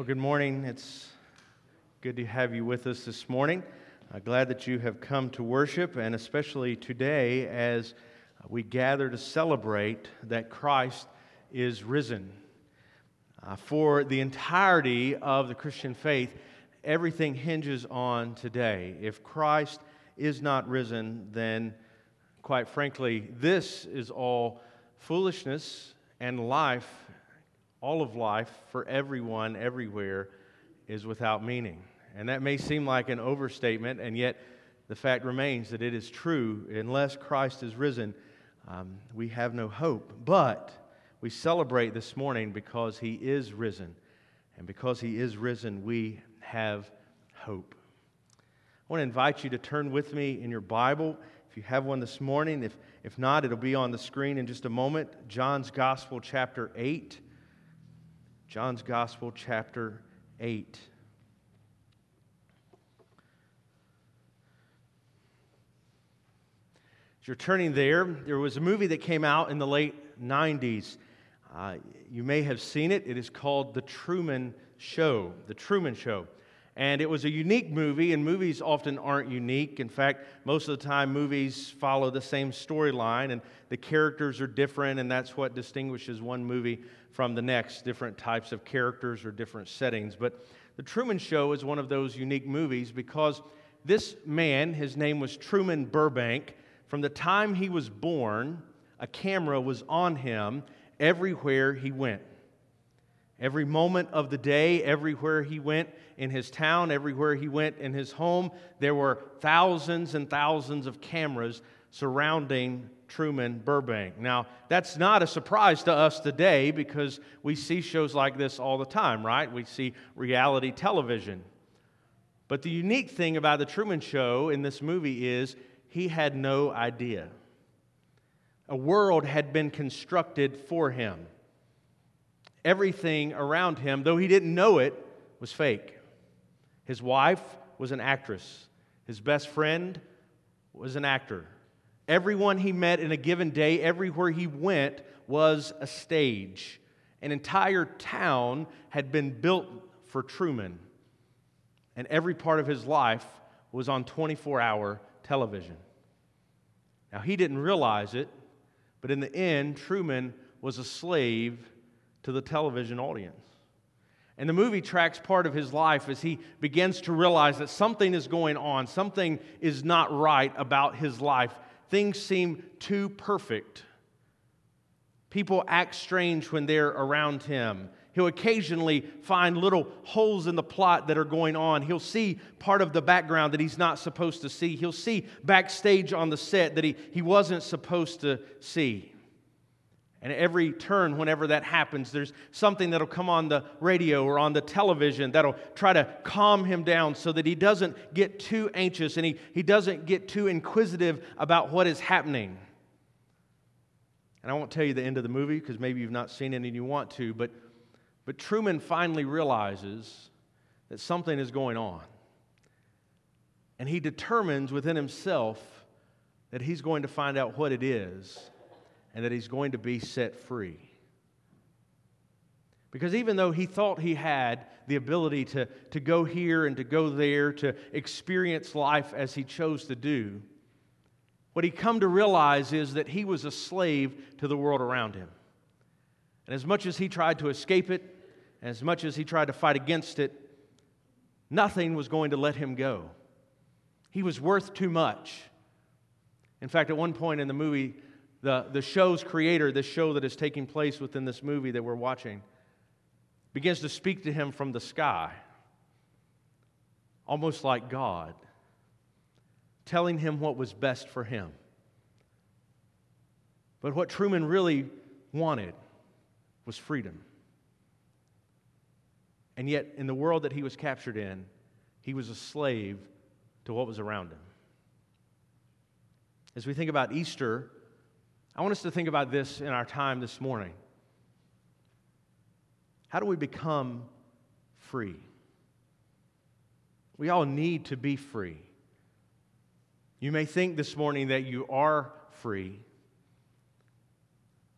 Well, good morning. It's good to have you with us this morning. Uh, glad that you have come to worship, and especially today as we gather to celebrate that Christ is risen. Uh, for the entirety of the Christian faith, everything hinges on today. If Christ is not risen, then quite frankly, this is all foolishness and life all of life for everyone, everywhere, is without meaning. And that may seem like an overstatement, and yet the fact remains that it is true. Unless Christ is risen, um, we have no hope. But we celebrate this morning because he is risen. And because he is risen, we have hope. I want to invite you to turn with me in your Bible. If you have one this morning, if, if not, it'll be on the screen in just a moment. John's Gospel, chapter 8. John's Gospel, chapter 8. As you're turning there, there was a movie that came out in the late 90s. Uh, you may have seen it. It is called The Truman Show. The Truman Show. And it was a unique movie, and movies often aren't unique. In fact, most of the time, movies follow the same storyline, and the characters are different, and that's what distinguishes one movie from the next different types of characters or different settings. But The Truman Show is one of those unique movies because this man, his name was Truman Burbank, from the time he was born, a camera was on him everywhere he went. Every moment of the day, everywhere he went in his town, everywhere he went in his home, there were thousands and thousands of cameras surrounding Truman Burbank. Now, that's not a surprise to us today because we see shows like this all the time, right? We see reality television. But the unique thing about the Truman Show in this movie is he had no idea. A world had been constructed for him everything around him, though he didn't know it, was fake. His wife was an actress, his best friend was an actor. Everyone he met in a given day, everywhere he went, was a stage. An entire town had been built for Truman, and every part of his life was on 24 hour television. Now, he didn't realize it, but in the end, Truman was a slave to the television audience. And the movie tracks part of his life as he begins to realize that something is going on, something is not right about his life. Things seem too perfect. People act strange when they're around him. He'll occasionally find little holes in the plot that are going on. He'll see part of the background that he's not supposed to see. He'll see backstage on the set that he, he wasn't supposed to see. And every turn, whenever that happens, there's something that'll come on the radio or on the television that'll try to calm him down so that he doesn't get too anxious and he, he doesn't get too inquisitive about what is happening. And I won't tell you the end of the movie because maybe you've not seen it and you want to, but, but Truman finally realizes that something is going on. And he determines within himself that he's going to find out what it is and that he's going to be set free. Because even though he thought he had the ability to, to go here and to go there, to experience life as he chose to do, what he come to realize is that he was a slave to the world around him. And as much as he tried to escape it, and as much as he tried to fight against it, nothing was going to let him go. He was worth too much. In fact, at one point in the movie, the, the show's creator, this show that is taking place within this movie that we're watching, begins to speak to him from the sky, almost like God, telling him what was best for him. But what Truman really wanted was freedom. And yet, in the world that he was captured in, he was a slave to what was around him. As we think about Easter, I want us to think about this in our time this morning. How do we become free? We all need to be free. You may think this morning that you are free,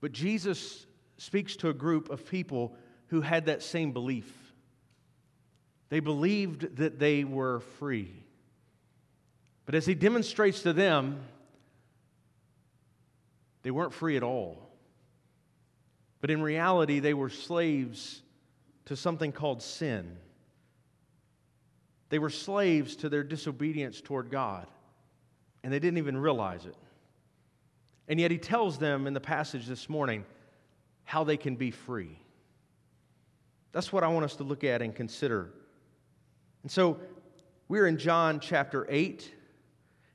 but Jesus speaks to a group of people who had that same belief. They believed that they were free. But as he demonstrates to them, they weren't free at all. But in reality, they were slaves to something called sin. They were slaves to their disobedience toward God, and they didn't even realize it. And yet, he tells them in the passage this morning how they can be free. That's what I want us to look at and consider and so we're in John chapter 8.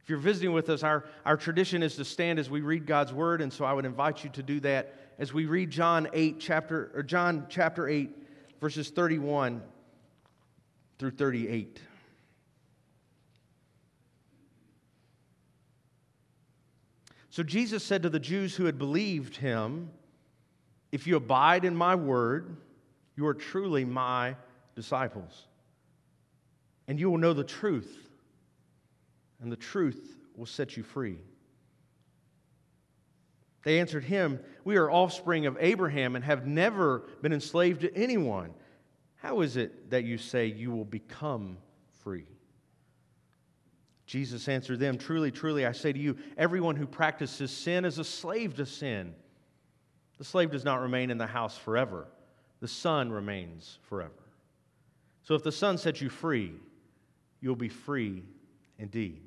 If you're visiting with us, our, our tradition is to stand as we read God's word, and so I would invite you to do that as we read John 8, chapter, or John chapter 8, verses 31 through 38. So Jesus said to the Jews who had believed him, If you abide in my word, you are truly my disciples and you will know the truth, and the truth will set you free. They answered him, We are offspring of Abraham and have never been enslaved to anyone. How is it that you say you will become free? Jesus answered them, Truly, truly, I say to you, everyone who practices sin is a slave to sin. The slave does not remain in the house forever, the son remains forever. So if the son sets you free, you'll be free indeed.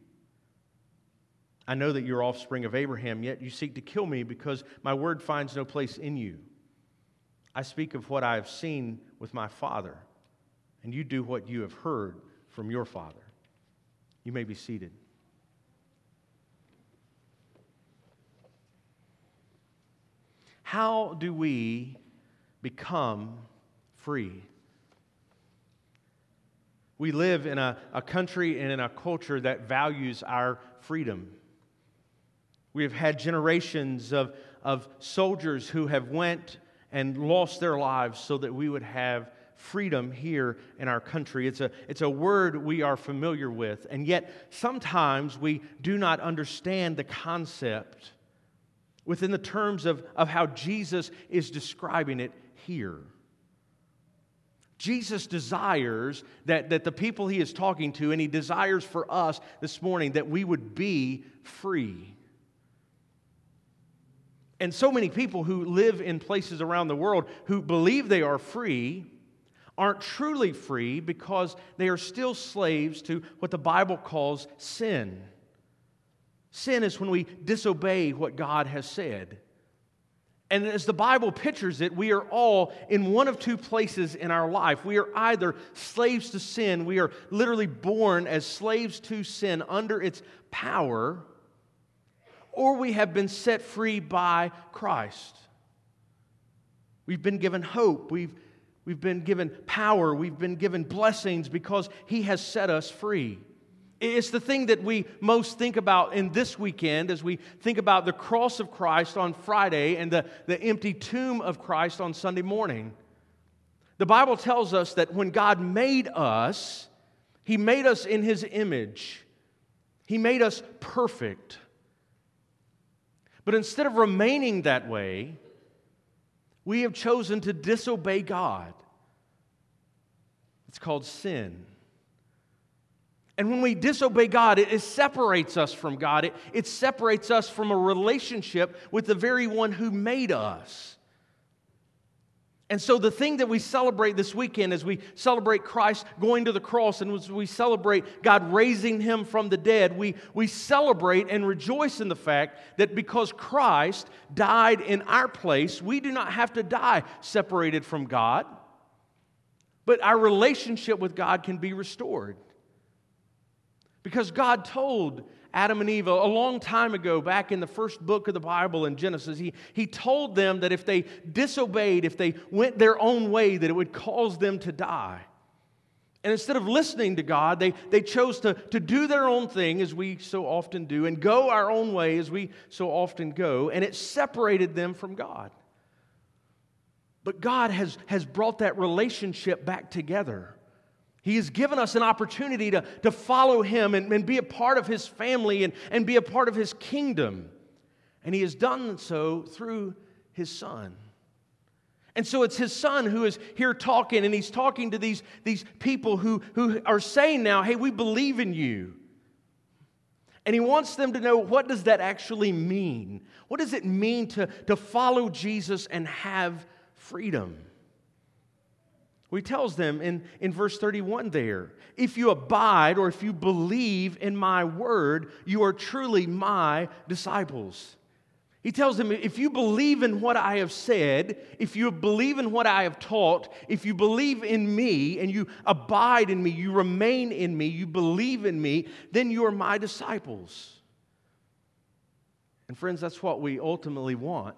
I know that you're offspring of Abraham, yet you seek to kill me because my word finds no place in you. I speak of what I have seen with my father, and you do what you have heard from your father. You may be seated. How do we become free? We live in a, a country and in a culture that values our freedom. We have had generations of, of soldiers who have went and lost their lives so that we would have freedom here in our country. It's a, it's a word we are familiar with, and yet sometimes we do not understand the concept within the terms of, of how Jesus is describing it here. Jesus desires that, that the people he is talking to, and he desires for us this morning that we would be free. And so many people who live in places around the world who believe they are free aren't truly free because they are still slaves to what the Bible calls sin. Sin is when we disobey what God has said. And as the Bible pictures it, we are all in one of two places in our life. We are either slaves to sin, we are literally born as slaves to sin under its power, or we have been set free by Christ. We've been given hope, we've, we've been given power, we've been given blessings because He has set us free. It's the thing that we most think about in this weekend as we think about the cross of Christ on Friday and the, the empty tomb of Christ on Sunday morning. The Bible tells us that when God made us, He made us in His image, He made us perfect. But instead of remaining that way, we have chosen to disobey God. It's called sin. And when we disobey God, it, it separates us from God. It, it separates us from a relationship with the very one who made us. And so, the thing that we celebrate this weekend as we celebrate Christ going to the cross and as we celebrate God raising him from the dead, we, we celebrate and rejoice in the fact that because Christ died in our place, we do not have to die separated from God, but our relationship with God can be restored. Because God told Adam and Eve a long time ago, back in the first book of the Bible in Genesis, he, he told them that if they disobeyed, if they went their own way, that it would cause them to die. And instead of listening to God, they, they chose to, to do their own thing, as we so often do, and go our own way, as we so often go, and it separated them from God. But God has, has brought that relationship back together. He has given us an opportunity to, to follow him and, and be a part of his family and, and be a part of his kingdom. And he has done so through his son. And so it's his son who is here talking, and he's talking to these, these people who, who are saying now, hey, we believe in you. And he wants them to know what does that actually mean? What does it mean to, to follow Jesus and have freedom? Well, he tells them in, in verse 31 there if you abide or if you believe in my word, you are truly my disciples. He tells them, if you believe in what I have said, if you believe in what I have taught, if you believe in me and you abide in me, you remain in me, you believe in me, then you are my disciples. And friends, that's what we ultimately want.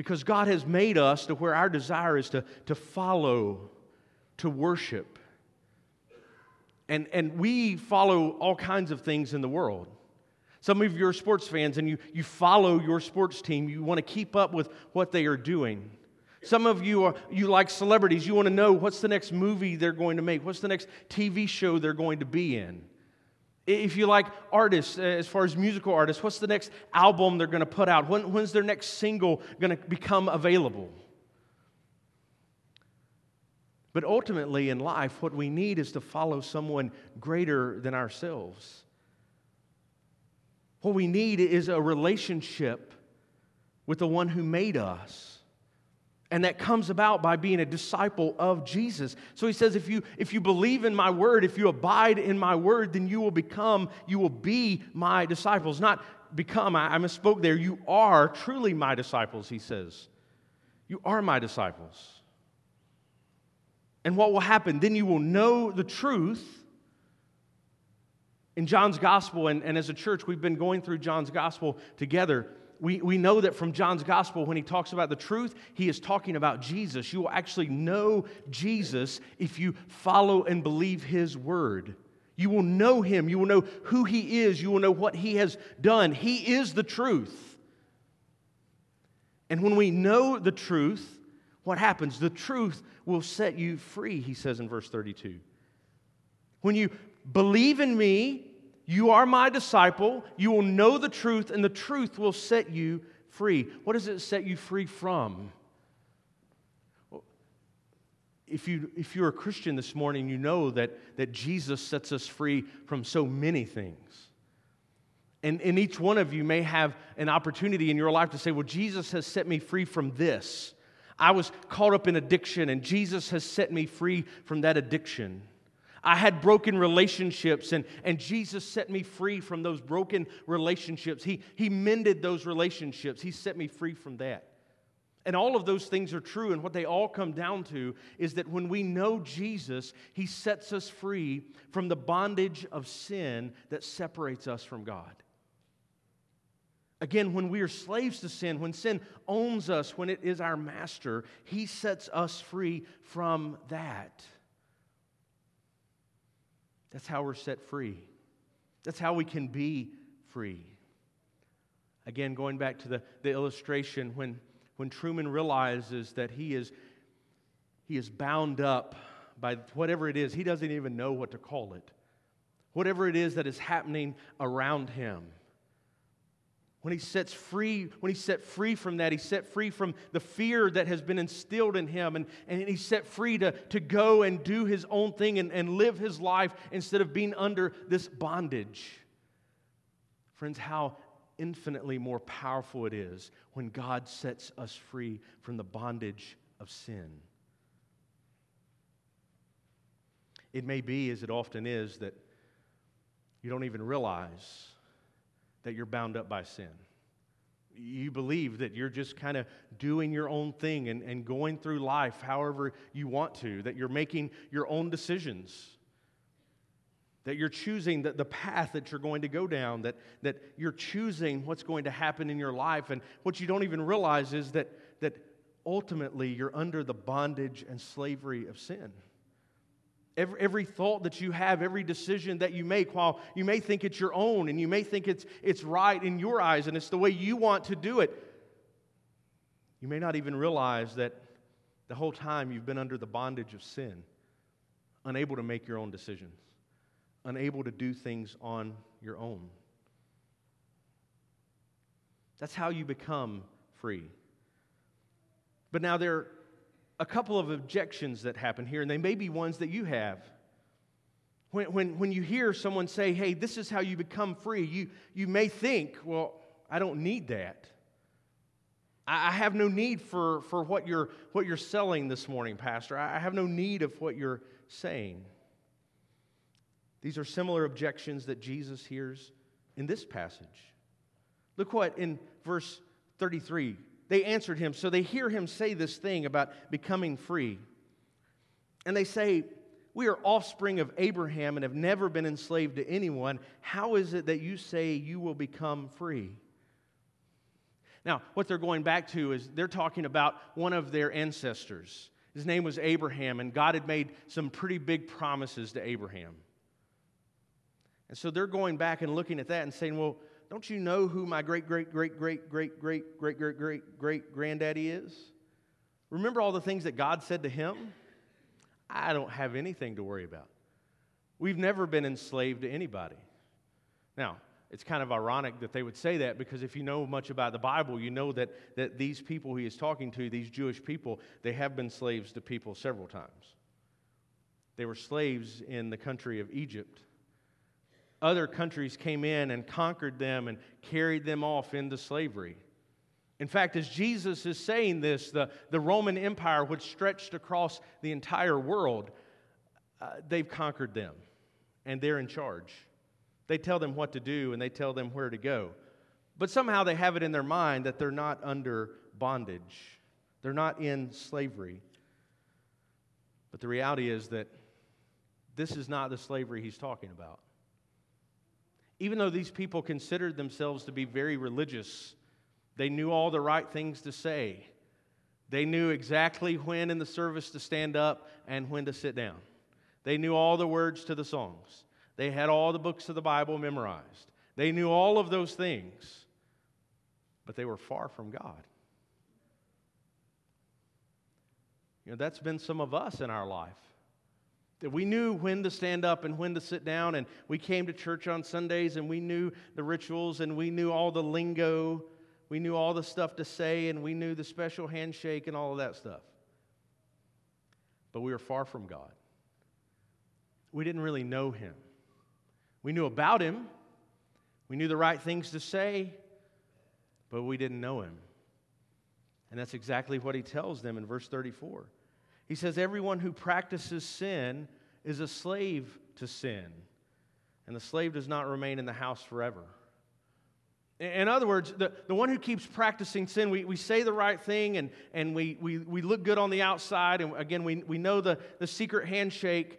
Because God has made us to where our desire is to, to follow, to worship. And, and we follow all kinds of things in the world. Some of you are sports fans and you, you follow your sports team. You want to keep up with what they are doing. Some of you are you like celebrities. You want to know what's the next movie they're going to make, what's the next TV show they're going to be in. If you like artists, uh, as far as musical artists, what's the next album they're going to put out? When, when's their next single going to become available? But ultimately in life, what we need is to follow someone greater than ourselves. What we need is a relationship with the one who made us. And that comes about by being a disciple of Jesus. So he says, if you, if you believe in my word, if you abide in my word, then you will become, you will be my disciples. Not become, I, I misspoke there. You are truly my disciples, he says. You are my disciples. And what will happen? Then you will know the truth, in John's gospel, and, and as a church, we've been going through John's gospel together. We, we know that from John's gospel, when he talks about the truth, he is talking about Jesus. You will actually know Jesus if you follow and believe his word. You will know him. You will know who he is. You will know what he has done. He is the truth. And when we know the truth, what happens? The truth will set you free, he says in verse 32. When you believe in me, you are my disciple. You will know the truth, and the truth will set you free. What does it set you free from? If, you, if you're a Christian this morning, you know that, that Jesus sets us free from so many things. And, and each one of you may have an opportunity in your life to say, Well, Jesus has set me free from this. I was caught up in addiction, and Jesus has set me free from that addiction. I had broken relationships, and, and Jesus set me free from those broken relationships. He, he mended those relationships, He set me free from that. And all of those things are true, and what they all come down to is that when we know Jesus, He sets us free from the bondage of sin that separates us from God. Again, when we are slaves to sin, when sin owns us, when it is our master, He sets us free from that. That's how we're set free. That's how we can be free. Again, going back to the, the illustration, when, when Truman realizes that he is, he is bound up by whatever it is, he doesn't even know what to call it. Whatever it is that is happening around him. When he sets free, when he's set free from that, he's set free from the fear that has been instilled in him, and, and he's set free to, to go and do his own thing and, and live his life instead of being under this bondage. Friends, how infinitely more powerful it is when God sets us free from the bondage of sin. It may be, as it often is, that you don't even realize that you're bound up by sin. You believe that you're just kind of doing your own thing and, and going through life however you want to, that you're making your own decisions, that you're choosing the, the path that you're going to go down, that, that you're choosing what's going to happen in your life. And what you don't even realize is that, that ultimately you're under the bondage and slavery of sin. Every, every thought that you have, every decision that you make, while you may think it's your own and you may think it's, it's right in your eyes and it's the way you want to do it, you may not even realize that the whole time you've been under the bondage of sin, unable to make your own decisions, unable to do things on your own. That's how you become free. But now there a couple of objections that happen here, and they may be ones that you have. When, when, when you hear someone say, hey, this is how you become free, you, you may think, well, I don't need that. I, I have no need for, for what, you're, what you're selling this morning, Pastor. I, I have no need of what you're saying. These are similar objections that Jesus hears in this passage. Look what in verse 33 they answered him. So they hear him say this thing about becoming free. And they say, We are offspring of Abraham and have never been enslaved to anyone. How is it that you say you will become free? Now, what they're going back to is they're talking about one of their ancestors. His name was Abraham, and God had made some pretty big promises to Abraham. And so they're going back and looking at that and saying, Well, don't you know who my great, great, great, great, great, great, great, great, great, great granddaddy is? Remember all the things that God said to him? I don't have anything to worry about. We've never been enslaved to anybody. Now, it's kind of ironic that they would say that because if you know much about the Bible, you know that, that these people he is talking to, these Jewish people, they have been slaves to people several times. They were slaves in the country of Egypt other countries came in and conquered them and carried them off into slavery. In fact, as Jesus is saying this, the, the Roman Empire, which stretched across the entire world, uh, they've conquered them and they're in charge. They tell them what to do and they tell them where to go. But somehow they have it in their mind that they're not under bondage, they're not in slavery. But the reality is that this is not the slavery he's talking about even though these people considered themselves to be very religious, they knew all the right things to say. They knew exactly when in the service to stand up and when to sit down. They knew all the words to the songs. They had all the books of the Bible memorized. They knew all of those things, but they were far from God. You know, that's been some of us in our life. That we knew when to stand up and when to sit down, and we came to church on Sundays and we knew the rituals and we knew all the lingo. We knew all the stuff to say and we knew the special handshake and all of that stuff. But we were far from God. We didn't really know Him. We knew about Him, we knew the right things to say, but we didn't know Him. And that's exactly what He tells them in verse 34. He says, Everyone who practices sin is a slave to sin, and the slave does not remain in the house forever. In other words, the, the one who keeps practicing sin, we, we say the right thing and, and we, we, we look good on the outside, and again, we, we know the, the secret handshake.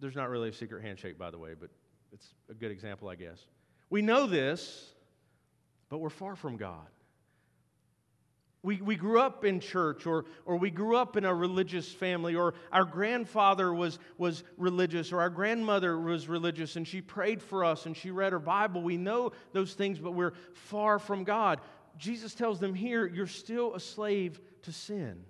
There's not really a secret handshake, by the way, but it's a good example, I guess. We know this, but we're far from God. We, we grew up in church, or, or we grew up in a religious family, or our grandfather was, was religious, or our grandmother was religious, and she prayed for us and she read her Bible. We know those things, but we're far from God. Jesus tells them here, you're still a slave to sin.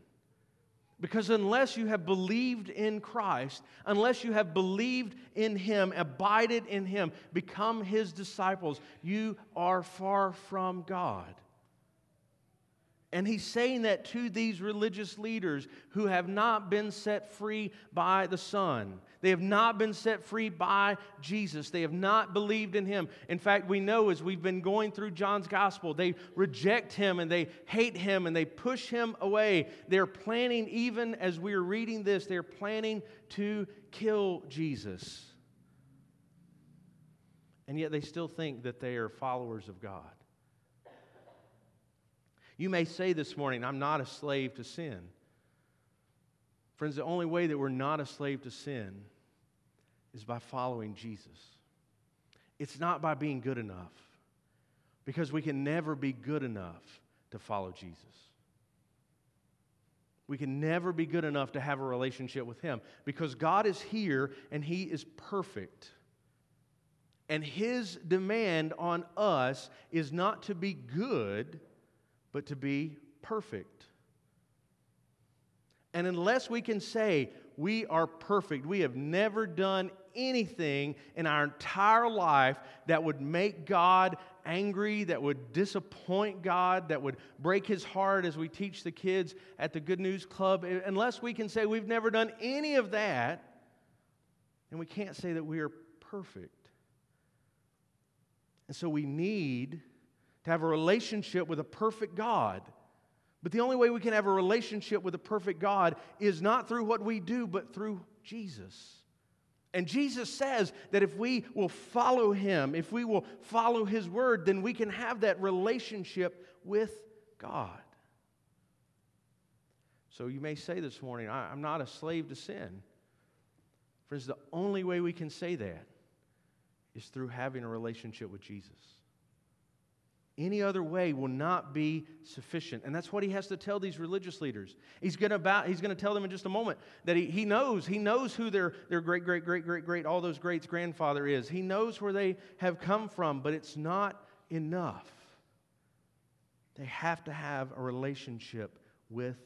Because unless you have believed in Christ, unless you have believed in Him, abided in Him, become His disciples, you are far from God. And he's saying that to these religious leaders who have not been set free by the Son. They have not been set free by Jesus. They have not believed in him. In fact, we know as we've been going through John's gospel, they reject him and they hate him and they push him away. They're planning, even as we are reading this, they're planning to kill Jesus. And yet they still think that they are followers of God. You may say this morning, I'm not a slave to sin. Friends, the only way that we're not a slave to sin is by following Jesus. It's not by being good enough, because we can never be good enough to follow Jesus. We can never be good enough to have a relationship with Him because God is here and He is perfect. And His demand on us is not to be good, but to be perfect. And unless we can say we are perfect, we have never done anything in our entire life that would make God angry, that would disappoint God, that would break his heart as we teach the kids at the Good News Club, unless we can say we've never done any of that, and we can't say that we are perfect. And so we need to have a relationship with a perfect God. But the only way we can have a relationship with a perfect God is not through what we do, but through Jesus. And Jesus says that if we will follow him, if we will follow his word, then we can have that relationship with God. So you may say this morning, I'm not a slave to sin. Friends, the only way we can say that is through having a relationship with Jesus. Any other way will not be sufficient. And that's what he has to tell these religious leaders. He's going to, he's to tell them in just a moment that he, he knows. He knows who their, their great, great, great, great, great, all those greats grandfather is. He knows where they have come from, but it's not enough. They have to have a relationship with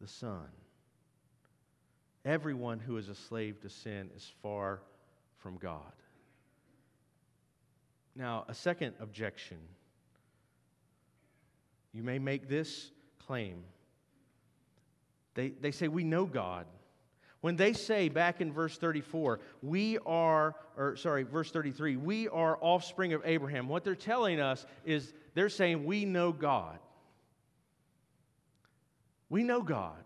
the Son. Everyone who is a slave to sin is far from God. Now, a second objection you may make this claim. They, they say, We know God. When they say back in verse 34, we are, or sorry, verse 33, we are offspring of Abraham, what they're telling us is they're saying, We know God. We know God.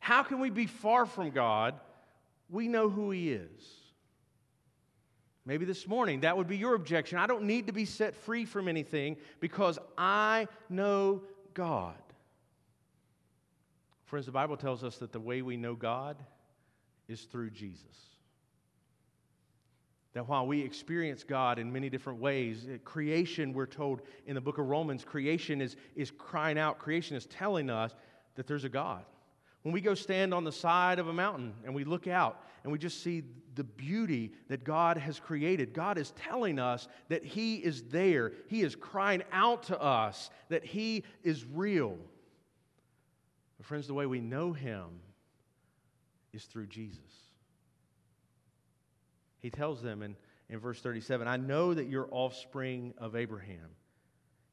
How can we be far from God? We know who He is. Maybe this morning that would be your objection. I don't need to be set free from anything because I know God. Friends, the Bible tells us that the way we know God is through Jesus. That while we experience God in many different ways, creation, we're told in the book of Romans, creation is, is crying out, creation is telling us that there's a God. When we go stand on the side of a mountain and we look out and we just see the beauty that God has created, God is telling us that He is there. He is crying out to us that He is real. But, friends, the way we know Him is through Jesus. He tells them in, in verse 37 I know that you're offspring of Abraham,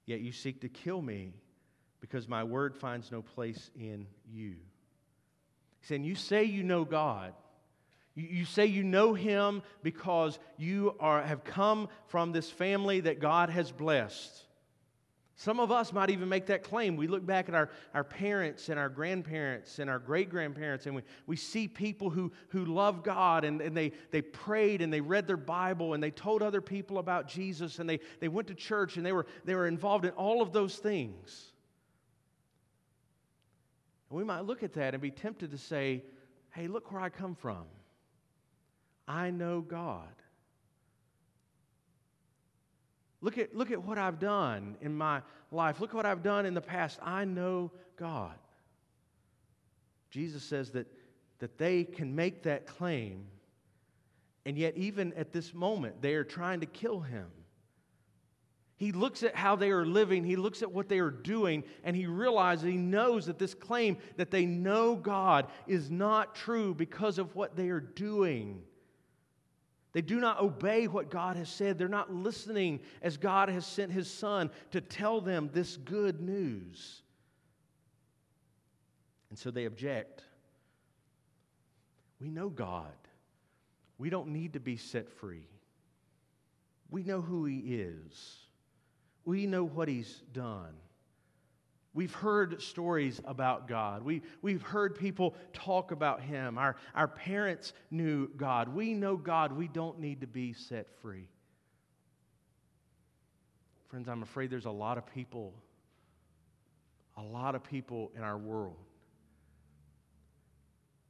yet you seek to kill me because my word finds no place in you. He's saying, You say you know God. You, you say you know Him because you are, have come from this family that God has blessed. Some of us might even make that claim. We look back at our, our parents and our grandparents and our great grandparents, and we, we see people who, who love God and, and they, they prayed and they read their Bible and they told other people about Jesus and they, they went to church and they were, they were involved in all of those things. And we might look at that and be tempted to say, hey, look where I come from. I know God. Look at, look at what I've done in my life. Look at what I've done in the past. I know God. Jesus says that, that they can make that claim, and yet, even at this moment, they are trying to kill him. He looks at how they are living, he looks at what they are doing, and he realizes, he knows that this claim that they know God is not true because of what they are doing. They do not obey what God has said. They're not listening as God has sent his son to tell them this good news. And so they object. We know God. We don't need to be set free. We know who he is. We know what He's done. We've heard stories about God. We, we've heard people talk about Him. Our, our parents knew God. We know God. We don't need to be set free. Friends, I'm afraid there's a lot of people, a lot of people in our world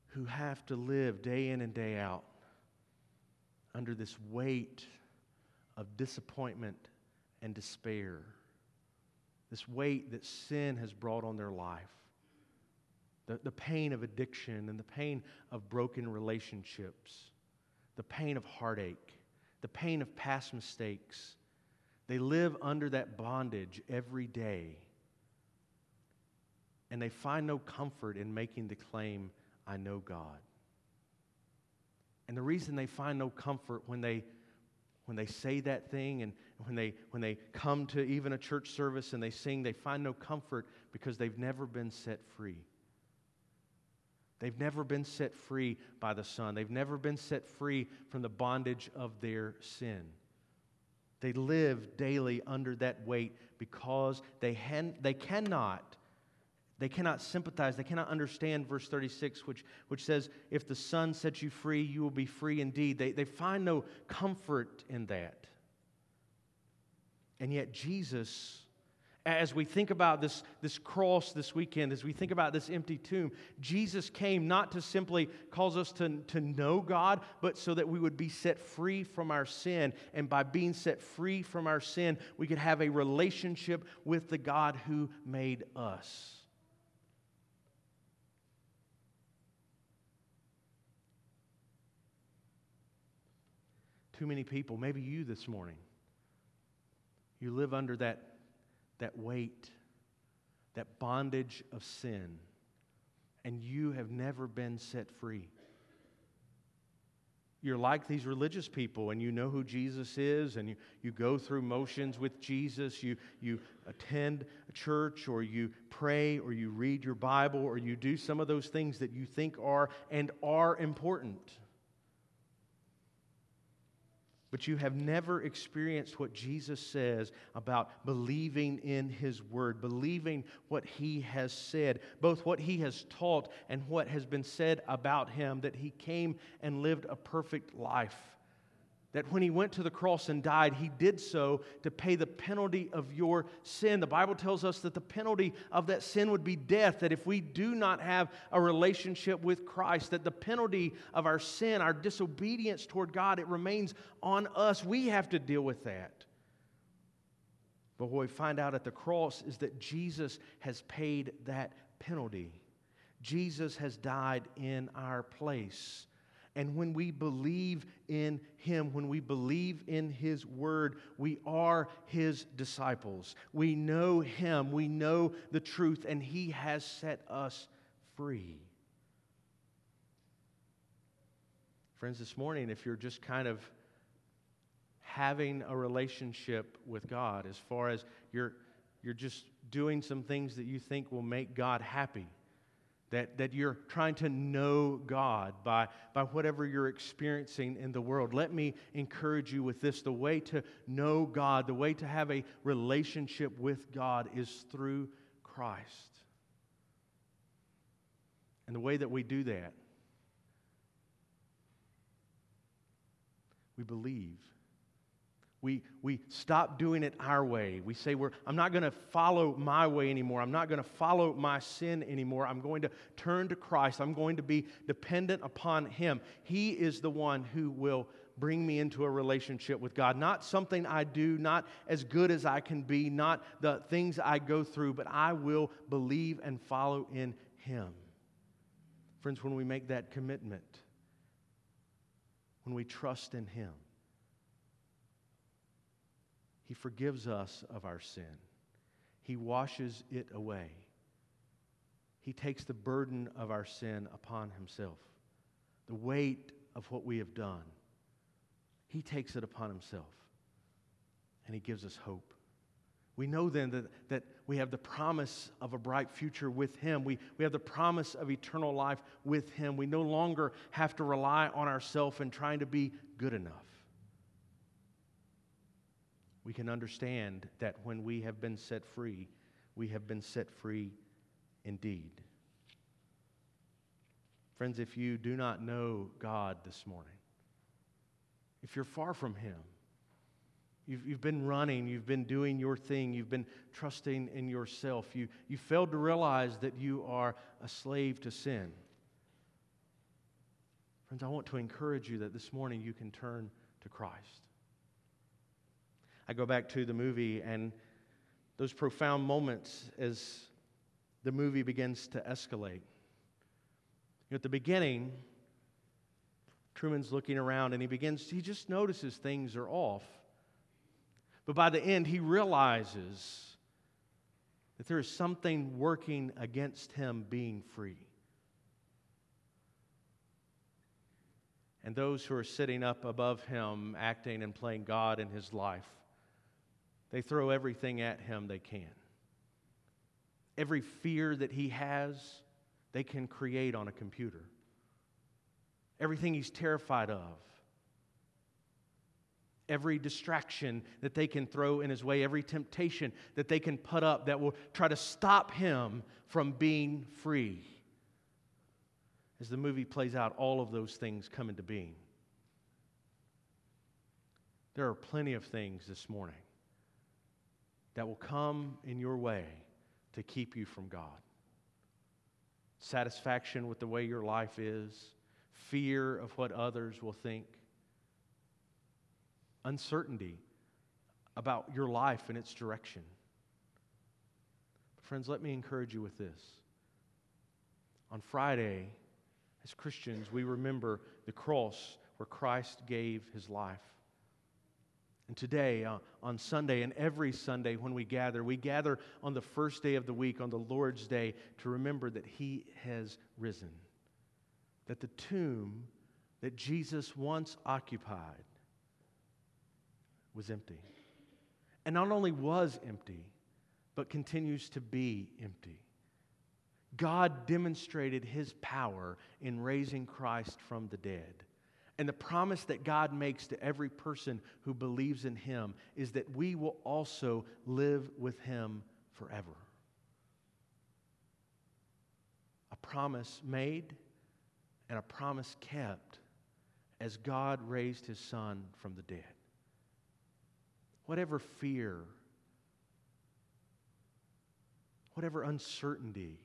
who have to live day in and day out under this weight of disappointment and despair, this weight that sin has brought on their life, the, the pain of addiction and the pain of broken relationships, the pain of heartache, the pain of past mistakes. They live under that bondage every day. and they find no comfort in making the claim, I know God. And the reason they find no comfort when they when they say that thing and when they when they come to even a church service and they sing, they find no comfort because they've never been set free. They've never been set free by the Son. They've never been set free from the bondage of their sin. They live daily under that weight because they, han- they cannot they cannot sympathize. They cannot understand verse 36, which, which says, If the Son sets you free, you will be free indeed. They, they find no comfort in that. And yet, Jesus, as we think about this, this cross this weekend, as we think about this empty tomb, Jesus came not to simply cause us to, to know God, but so that we would be set free from our sin. And by being set free from our sin, we could have a relationship with the God who made us. Too many people, maybe you this morning, you live under that, that weight, that bondage of sin, and you have never been set free. You're like these religious people, and you know who Jesus is, and you, you go through motions with Jesus. You, you attend a church, or you pray, or you read your Bible, or you do some of those things that you think are and are important but you have never experienced what Jesus says about believing in His Word, believing what He has said, both what He has taught and what has been said about Him, that He came and lived a perfect life that when he went to the cross and died, he did so to pay the penalty of your sin. The Bible tells us that the penalty of that sin would be death, that if we do not have a relationship with Christ, that the penalty of our sin, our disobedience toward God, it remains on us. We have to deal with that. But what we find out at the cross is that Jesus has paid that penalty. Jesus has died in our place. And when we believe in Him, when we believe in His Word, we are His disciples. We know Him, we know the truth, and He has set us free. Friends, this morning, if you're just kind of having a relationship with God, as far as you're, you're just doing some things that you think will make God happy, that, that you're trying to know God by, by whatever you're experiencing in the world. Let me encourage you with this. The way to know God, the way to have a relationship with God is through Christ. And the way that we do that, we believe. We, we stop doing it our way. We say, we're, I'm not going to follow my way anymore. I'm not going to follow my sin anymore. I'm going to turn to Christ. I'm going to be dependent upon Him. He is the one who will bring me into a relationship with God. Not something I do, not as good as I can be, not the things I go through, but I will believe and follow in Him. Friends, when we make that commitment, when we trust in Him, he forgives us of our sin. He washes it away. He takes the burden of our sin upon himself, the weight of what we have done. He takes it upon himself, and he gives us hope. We know then that, that we have the promise of a bright future with Him. We, we have the promise of eternal life with Him. We no longer have to rely on ourselves and trying to be good enough we can understand that when we have been set free, we have been set free indeed. Friends, if you do not know God this morning, if you're far from Him, You've, you've been running, you've been doing your thing, you've been trusting in yourself. You, you failed to realize that you are a slave to sin. Friends, I want to encourage you that this morning you can turn to Christ. I go back to the movie and those profound moments as the movie begins to escalate. At the beginning, Truman's looking around and he begins, he just notices things are off. But by the end, he realizes that there is something working against him being free. And those who are sitting up above him, acting and playing God in his life, they throw everything at him they can. Every fear that he has, they can create on a computer. Everything he's terrified of, every distraction that they can throw in his way, every temptation that they can put up that will try to stop him from being free. As the movie plays out, all of those things come into being. There are plenty of things this morning that will come in your way to keep you from God. Satisfaction with the way your life is, fear of what others will think, uncertainty about your life and its direction. Friends, let me encourage you with this. On Friday, as Christians, we remember the cross where Christ gave his life. And today, uh, on Sunday, and every Sunday when we gather, we gather on the first day of the week, on the Lord's Day, to remember that He has risen. That the tomb that Jesus once occupied was empty. And not only was empty, but continues to be empty. God demonstrated his power in raising Christ from the dead. And the promise that God makes to every person who believes in him is that we will also live with him forever. A promise made and a promise kept as God raised his son from the dead whatever fear, whatever uncertainty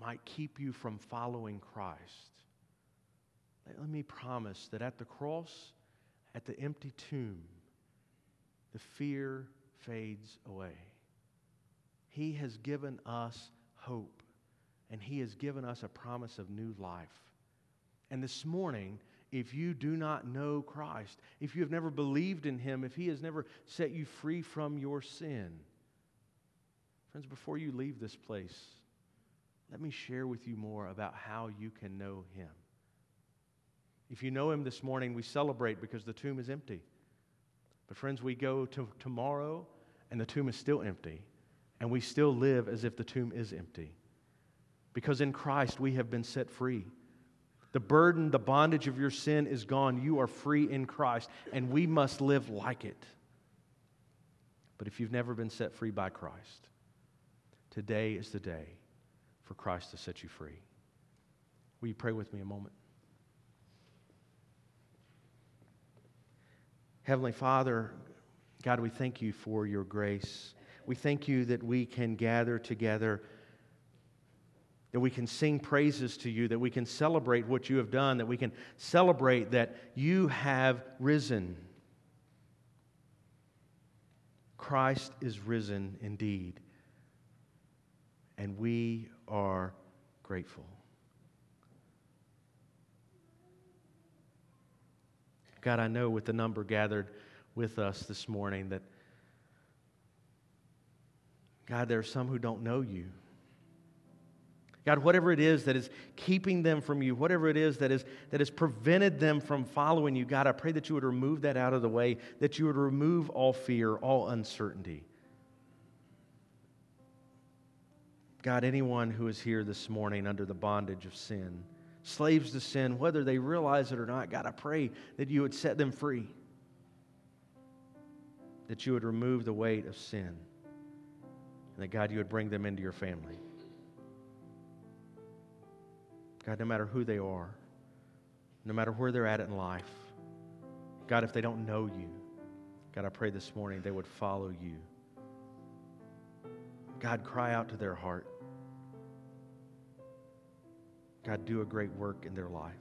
might keep you from following Christ, let me promise that at the cross, at the empty tomb, the fear fades away. He has given us hope, and He has given us a promise of new life. And this morning, if you do not know Christ, if you have never believed in Him, if He has never set you free from your sin. Friends, before you leave this place, let me share with you more about how you can know Him. If you know Him this morning, we celebrate because the tomb is empty. But, friends, we go to tomorrow and the tomb is still empty, and we still live as if the tomb is empty. Because in Christ we have been set free. The burden, the bondage of your sin is gone. You are free in Christ, and we must live like it. But if you've never been set free by Christ, today is the day for Christ to set you free. Will you pray with me a moment? Heavenly Father, God, we thank you for your grace. We thank you that we can gather together that we can sing praises to you, that we can celebrate what you have done, that we can celebrate that you have risen. Christ is risen indeed, and we are grateful. God, I know with the number gathered with us this morning that, God, there are some who don't know you. God, whatever it is that is keeping them from you, whatever it is that, is that has prevented them from following you, God, I pray that you would remove that out of the way, that you would remove all fear, all uncertainty. God, anyone who is here this morning under the bondage of sin, slaves to sin, whether they realize it or not, God, I pray that you would set them free, that you would remove the weight of sin, and that, God, you would bring them into your family. God, no matter who they are, no matter where they're at in life, God, if they don't know you, God, I pray this morning they would follow you. God, cry out to their heart. God, do a great work in their life.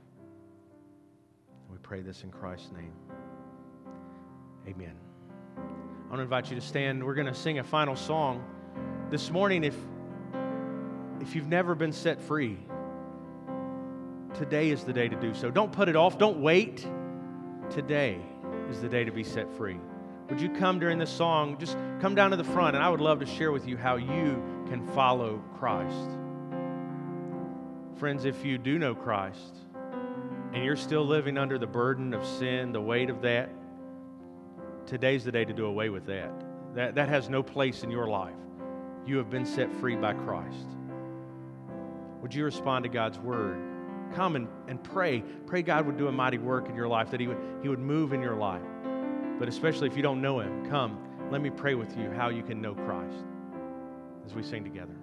We pray this in Christ's name. Amen. I want to invite you to stand. We're going to sing a final song. This morning, if, if you've never been set free, Today is the day to do so. Don't put it off. Don't wait. Today is the day to be set free. would you come during this song? Just come down to the front, and I would love to share with you how you can follow Christ. Friends, if you do know Christ and you're still living under the burden of sin, the weight of that, today's the day to do away with that. That, that has no place in your life. You have been set free by Christ. Would you respond to God's word? Come and, and pray. Pray God would do a mighty work in your life, that he would, he would move in your life. But especially if you don't know Him, come, let me pray with you how you can know Christ as we sing together.